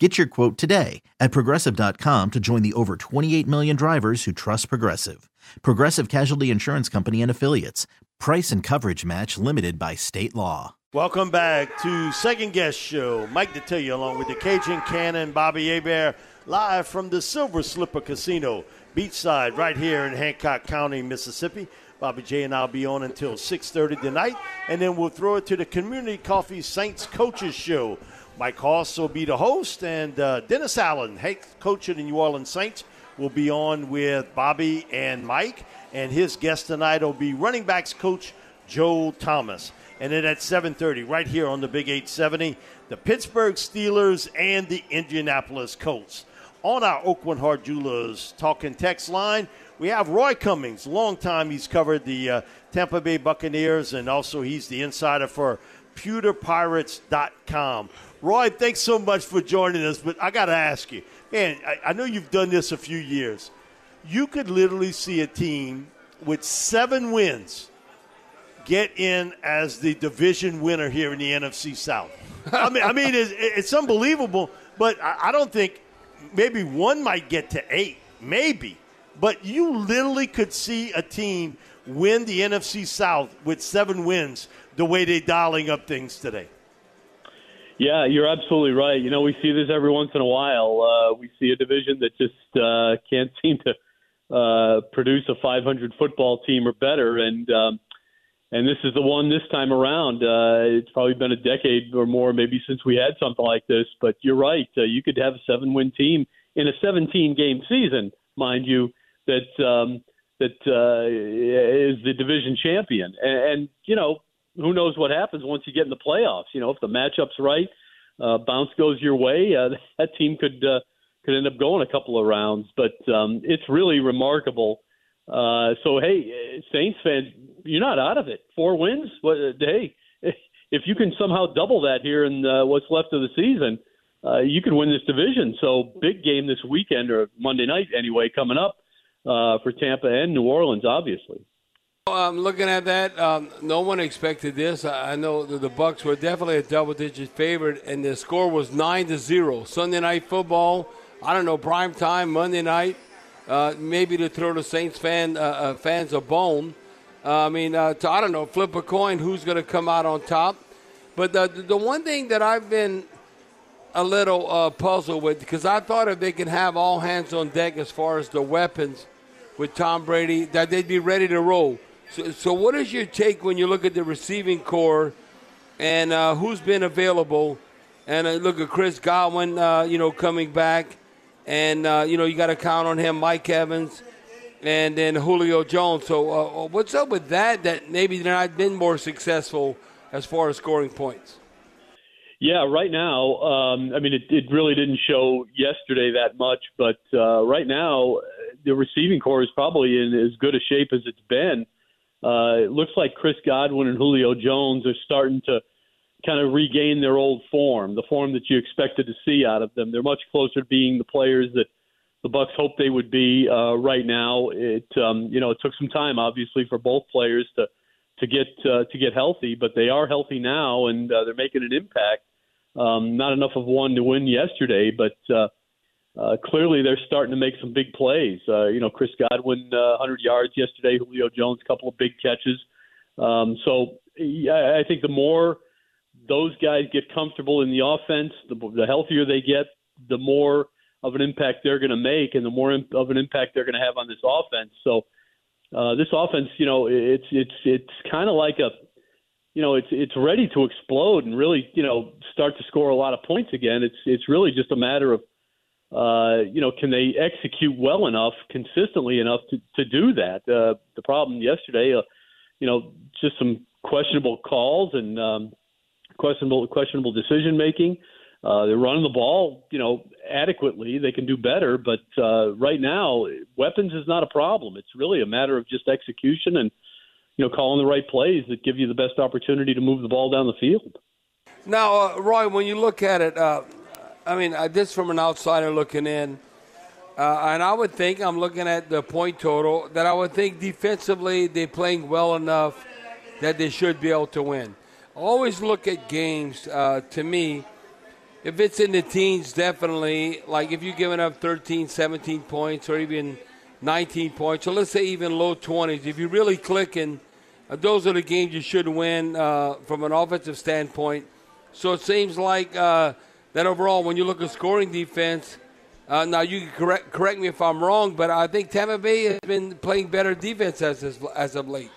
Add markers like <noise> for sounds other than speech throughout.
Get your quote today at progressive.com to join the over 28 million drivers who trust Progressive. Progressive Casualty Insurance Company and Affiliates. Price and coverage match limited by state law. Welcome back to Second Guess Show. Mike Detillier along with the Cajun Cannon, Bobby Hebert, live from the Silver Slipper Casino, beachside, right here in Hancock County, Mississippi. Bobby J and I'll be on until 6.30 tonight, and then we'll throw it to the Community Coffee Saints Coaches Show. Mike Hoss will be the host, and uh, Dennis Allen, head coach of the New Orleans Saints, will be on with Bobby and Mike. And his guest tonight will be running backs coach Joel Thomas. And then at 7:30, right here on the Big 870, the Pittsburgh Steelers and the Indianapolis Colts. On our Aucoin Hart Jewelers talking text line, we have Roy Cummings. Long time he's covered the uh, Tampa Bay Buccaneers, and also he's the insider for pewterpirates.com. Roy, thanks so much for joining us, but I got to ask you, man, I, I know you've done this a few years. You could literally see a team with seven wins get in as the division winner here in the NFC South. I mean, I mean, it's, it's unbelievable, but I, I don't think maybe one might get to eight, maybe. But you literally could see a team win the NFC South with seven wins the way they're dialing up things today. Yeah, you're absolutely right. You know, we see this every once in a while. Uh, we see a division that just uh, can't seem to uh, produce a 500 football team or better, and um, and this is the one this time around. Uh, it's probably been a decade or more, maybe since we had something like this. But you're right. Uh, you could have a seven-win team in a 17-game season, mind you, that um, that uh, is the division champion, and, and you know who knows what happens once you get in the playoffs. You know, if the matchup's right, uh, bounce goes your way, uh, <laughs> that team could uh, could end up going a couple of rounds. But um, it's really remarkable. Uh, so hey, Saints fans, you're not out of it. Four wins. What? Uh, hey, <laughs> if you can somehow double that here in uh, what's left of the season, uh, you can win this division. So big game this weekend or Monday night anyway, coming up uh, for Tampa and New Orleans, obviously. I'm looking at that. Um, no one expected this. I know the Bucs were definitely a double-digit favorite, and the score was nine to zero. Sunday night football. I don't know prime time Monday night. Uh, maybe to throw the Saints fan uh, uh, fans a bone. Uh, I mean, uh, to, I don't know, flip a coin. Who's going to come out on top? But the the one thing that I've been a little uh, puzzled with because I thought if they could have all hands on deck as far as the weapons with Tom Brady, that they'd be ready to roll. So, so what is your take when you look at the receiving corps and uh, who's been available? And uh, look at Chris Godwin, uh, you know, coming back, and uh, you know you got to count on him, Mike Evans, and then Julio Jones. So uh, uh, what's up with that? That maybe they're not been more successful as far as scoring points. Yeah, right now, um, I mean, it, it really didn't show yesterday that much, but right now, the receiving corps is probably in as good a shape as it's been uh, it looks like Chris Godwin and Julio Jones are starting to kind of regain their old form, the form that you expected to see out of them. They're much closer to being the players that the Bucs hoped they would be uh, right now. It um, you know it took some time, obviously, for both players to to get uh, to get healthy, but they are healthy now, and uh, they're making an impact. Um, not enough of one to win yesterday, but uh, uh, clearly they're starting to make some big plays. Uh, you know, Chris Godwin, uh, 100 yards yesterday. Julio Jones, a couple of big catches. Um, so yeah, I think the more those guys get comfortable in the offense, the, the healthier they get, the more of an impact they're going to make, and the more of an impact they're going to have on this offense. So uh, this offense, you know, it's it's it's kind of like a, you know, it's it's ready to explode and really, you know, start to score a lot of points again. It's it's really just a matter of, uh, you know, can they execute well enough, consistently enough to to do that? Uh, the problem yesterday, uh, you know, just some questionable calls and um, questionable questionable decision making. Uh, they're running the ball, you know, adequately. They can do better, but uh, right now, weapons is not a problem. It's really a matter of just execution and you know calling the right plays that give you the best opportunity to move the ball down the field. Now, uh, Roy, when you look at it, uh, I mean, uh, this from an outsider looking in, uh, and I would think I'm looking at the point total that I would think defensively they're playing well enough that they should be able to win. Always look at games to me if it's in the teens, definitely. Like if you're giving up 13, 17 points, or even 19 points, or let's say even low 20s, if you're really clicking, uh, those are the games you should win uh, from an offensive standpoint. So it seems like uh, that overall, when you look at scoring defense, uh, now you can correct correct me if I'm wrong, but I think Tampa Bay has been playing better defense as as of late.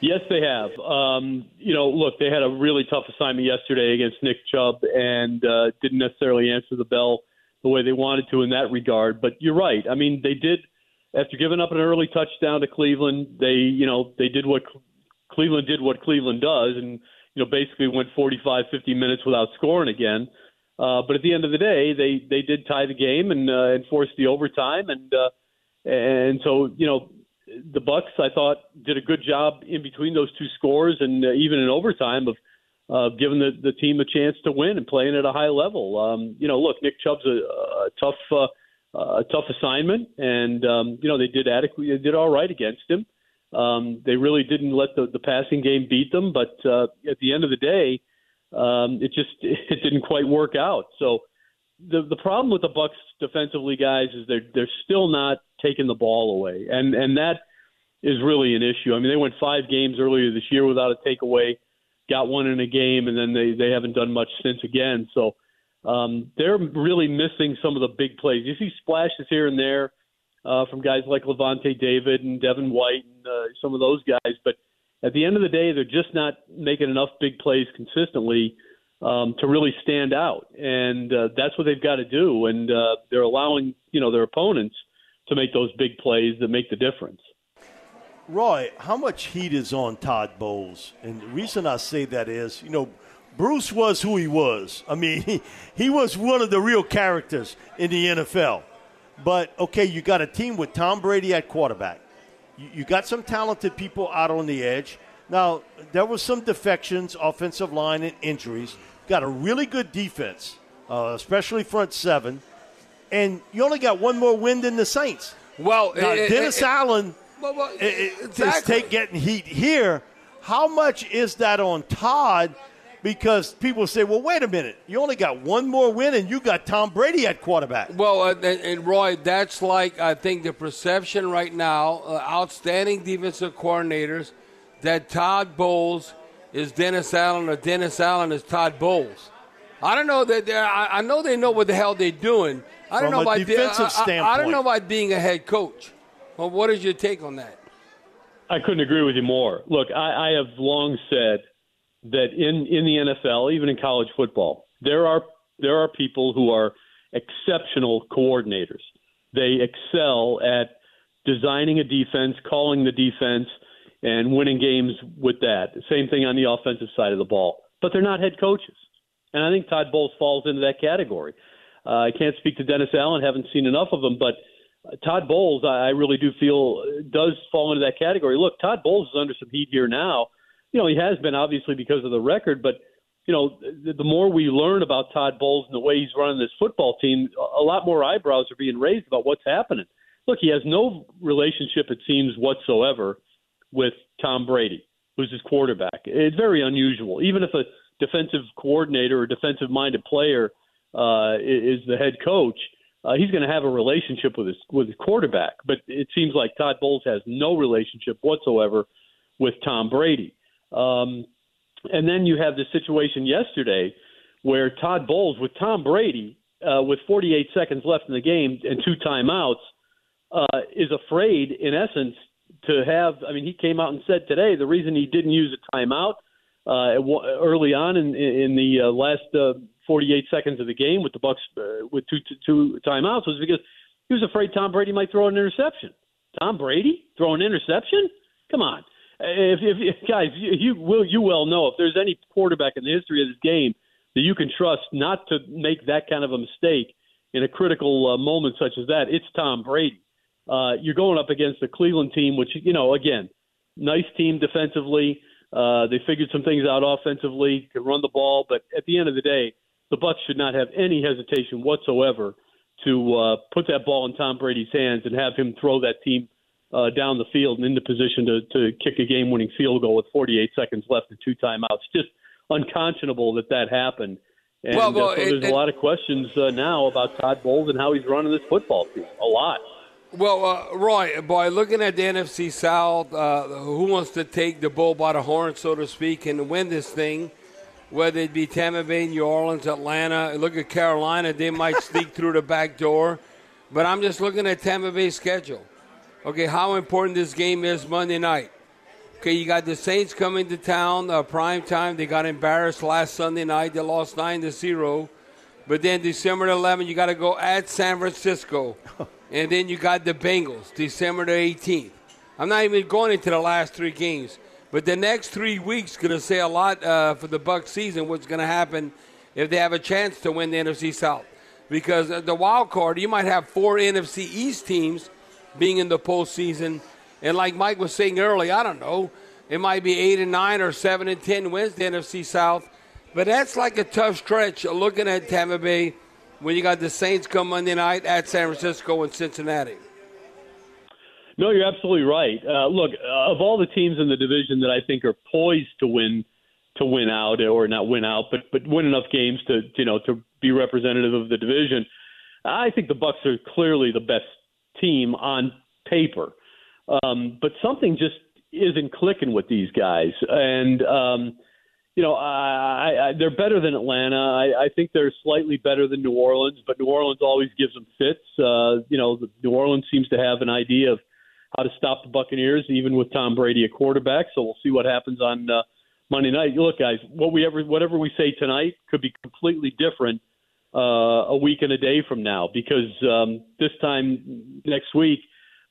Yes, they have. Um, you know, look, they had a really tough assignment yesterday against Nick Chubb and uh, didn't necessarily answer the bell the way they wanted to in that regard. But you're right. I mean, they did after giving up an early touchdown to Cleveland. They, you know, they did what Cleveland did what Cleveland does, and you know, basically went 45, 50 minutes without scoring again. Uh, but at the end of the day, they they did tie the game and uh, and the overtime, and uh, and so you know the Bucs, I thought, did a good job in between those two scores and uh, even in overtime of uh, giving the, the team a chance to win and playing at a high level. Um, you know, look, Nick Chubb's a, a tough, uh, a tough assignment, and um, you know they did adequately, they did all right against him. Um, they really didn't let the, the passing game beat them, but uh, at the end of the day, um, it just <laughs> it didn't quite work out. So the the problem with the Bucs defensively, guys, is they're they're still not taking the ball away, and and that is really an issue. I mean, they went five games earlier this year without a takeaway, got one in a game, and then they they haven't done much since again. So um, they're really missing some of the big plays. You see splashes here and there uh, from guys like Lavonte David and Devin White and uh, some of those guys, but at the end of the day, they're just not making enough big plays consistently um, to really stand out, and uh, that's what they've got to do. And uh, they're allowing you know their opponents to make those big plays that make the difference. Roy, how much heat is on Todd Bowles? And the reason I say that is, you know, Bruce was who he was. I mean, <laughs> he, he was one of the real characters in the NFL. But, okay, you got a team with Tom Brady at quarterback. You, you got some talented people out on the edge. Now, there was some defections, offensive line, and injuries. Got a really good defense, uh, especially front seven. And you only got one more win than the Saints. Well, now, it, Dennis it, Allen well, well, exactly. is take getting heat here. How much is that on Todd? Because people say, well, wait a minute. You only got one more win and you got Tom Brady at quarterback. Well, uh, and, and, Roy, that's like, I think, the perception right now, uh, outstanding defensive coordinators, that Todd Bowles is Dennis Allen or Dennis Allen is Todd Bowles. I don't know that I, I know they know what the hell they're doing. I don't From know a about defensive I, standpoint. I, I don't know about being a head coach. Well, what is your take on that? I couldn't agree with you more. Look, I, I have long said that in, in the NFL, even in college football, there are there are people who are exceptional coordinators. They excel at designing a defense, calling the defense, and winning games with that. Same thing on the offensive side of the ball. But they're not head coaches. And I think Todd Bowles falls into that category. Uh, I can't speak to Dennis Allen, haven't seen enough of him, but Todd Bowles, I really do feel does fall into that category. Look, Todd Bowles is under some heat here now. You know, he has been obviously because of the record, but you know, the, the more we learn about Todd Bowles and the way he's running this football team, a lot more eyebrows are being raised about what's happening. Look, he has no relationship, it seems, whatsoever with Tom Brady. who's his quarterback. It's very unusual. Even if a defensive coordinator or defensive minded player uh, is the head coach, uh, he's going to have a relationship with his with his quarterback. But it seems like Todd Bowles has no relationship whatsoever with Tom Brady. Um, and then you have the situation yesterday where Todd Bowles with Tom Brady uh, with 48 seconds left in the game and two timeouts uh, is afraid, in essence, to have. I mean, he came out and said today the reason he didn't use a timeout uh, early on in, in the uh, last uh, 48 seconds of the game with the Bucs uh, with two, timeouts was because he was afraid Tom Brady might throw an interception. Tom Brady throw an interception? Come on, if, if guys, you, you will you well know if there's any quarterback in the history of this game that you can trust not to make that kind of a mistake in a critical uh, moment such as that, it's Tom Brady. Uh, you're going up against the Cleveland team, which you know, again, nice team defensively. Uh, they figured some things out offensively, can run the ball, but at the end of the day, the Bucs should not have any hesitation whatsoever to uh, put that ball in Tom Brady's hands and have him throw that team uh, down the field and into position to, to kick a game-winning field goal with 48 seconds left and two timeouts. Just unconscionable that that happened. And well, well, uh, so it, there's it, a lot of questions uh, now about Todd Bowles and how he's running this football team. A lot. Well, uh, Roy, by looking at the NFC South, uh, who wants to take the bull by the horn, so to speak, and win this thing? Whether it be Tampa Bay, New Orleans, Atlanta. Look at Carolina; they might <laughs> sneak through the back door. But I'm just looking at Tampa Bay's schedule. Okay, how important this game is Monday night. Okay, you got the Saints coming to town, uh, prime time. They got embarrassed last Sunday night. They lost nine to zero. But then December 11, you got to go at San Francisco, <laughs> and then you got the Bengals December the 18th. I'm not even going into the last three games, but the next three weeks going to say a lot uh, for the Buck season. What's going to happen if they have a chance to win the NFC South? Because uh, the wild card, you might have four NFC East teams being in the postseason and like Mike was saying earlier, I don't know, it might be eight and nine or seven and ten wins the NFC South, but that's like a tough stretch. Looking at Tampa Bay when you got the Saints come Monday night at San Francisco and Cincinnati. No, you're absolutely right. Uh, look, uh, of all the teams in the division that I think are poised to win, to win out or not win out, but but win enough games to you know to be representative of the division, I think the Bucs are clearly the best team on paper. Um, but something just isn't clicking with these guys, and um, you know, I, I, they're better than Atlanta. I, I think they're slightly better than New Orleans, but New Orleans always gives them fits. Uh, you know, the, New Orleans seems to have an idea of how to stop the Buccaneers, even with Tom Brady at quarterback. So we'll see what happens on uh, Monday night. Look, guys, what we ever, whatever we say tonight could be completely different uh, a week and a day from now, because um, this time next week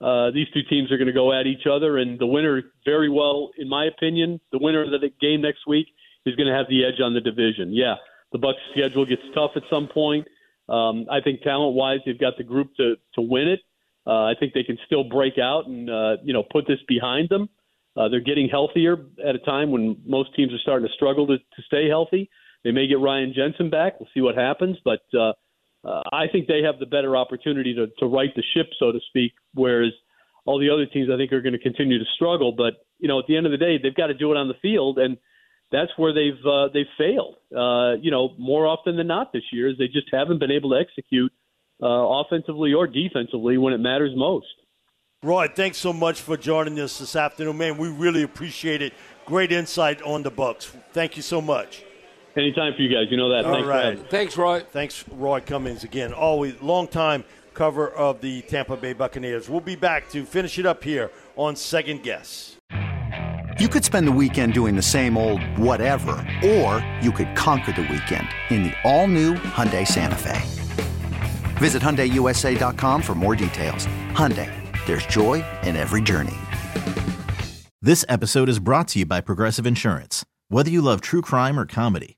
uh, these two teams are going to go at each other, and the winner, very well, in my opinion, the winner of the game next week is going to have the edge on the division. Yeah, the Bucs' schedule gets tough at some point. Um, I think talent-wise, they've got the group to to win it. Uh, I think they can still break out and uh, you know put this behind them. Uh, they're getting healthier at a time when most teams are starting to struggle to, to stay healthy. They may get Ryan Jensen back. We'll see what happens, but uh, uh, I think they have the better opportunity to, to right the ship, so to speak, whereas all the other teams I think are going to continue to struggle. But you know, at the end of the day, they've got to do it on the field, and that's where they've uh, they've failed. Uh, you know, more often than not this year, is they just haven't been able to execute uh, offensively or defensively when it matters most. Roy, thanks so much for joining us this afternoon, man. We really appreciate it. Great insight on the Bucs. Thank you so much. Anytime for you guys. You know that. All Thanks, right. Thanks, Roy. Thanks, Roy Cummings again. Always long time cover of the Tampa Bay Buccaneers. We'll be back to finish it up here on Second Guess. You could spend the weekend doing the same old whatever, or you could conquer the weekend in the all-new Hyundai Santa Fe. Visit HyundaiUSA.com for more details. Hyundai, there's joy in every journey. This episode is brought to you by Progressive Insurance. Whether you love true crime or comedy,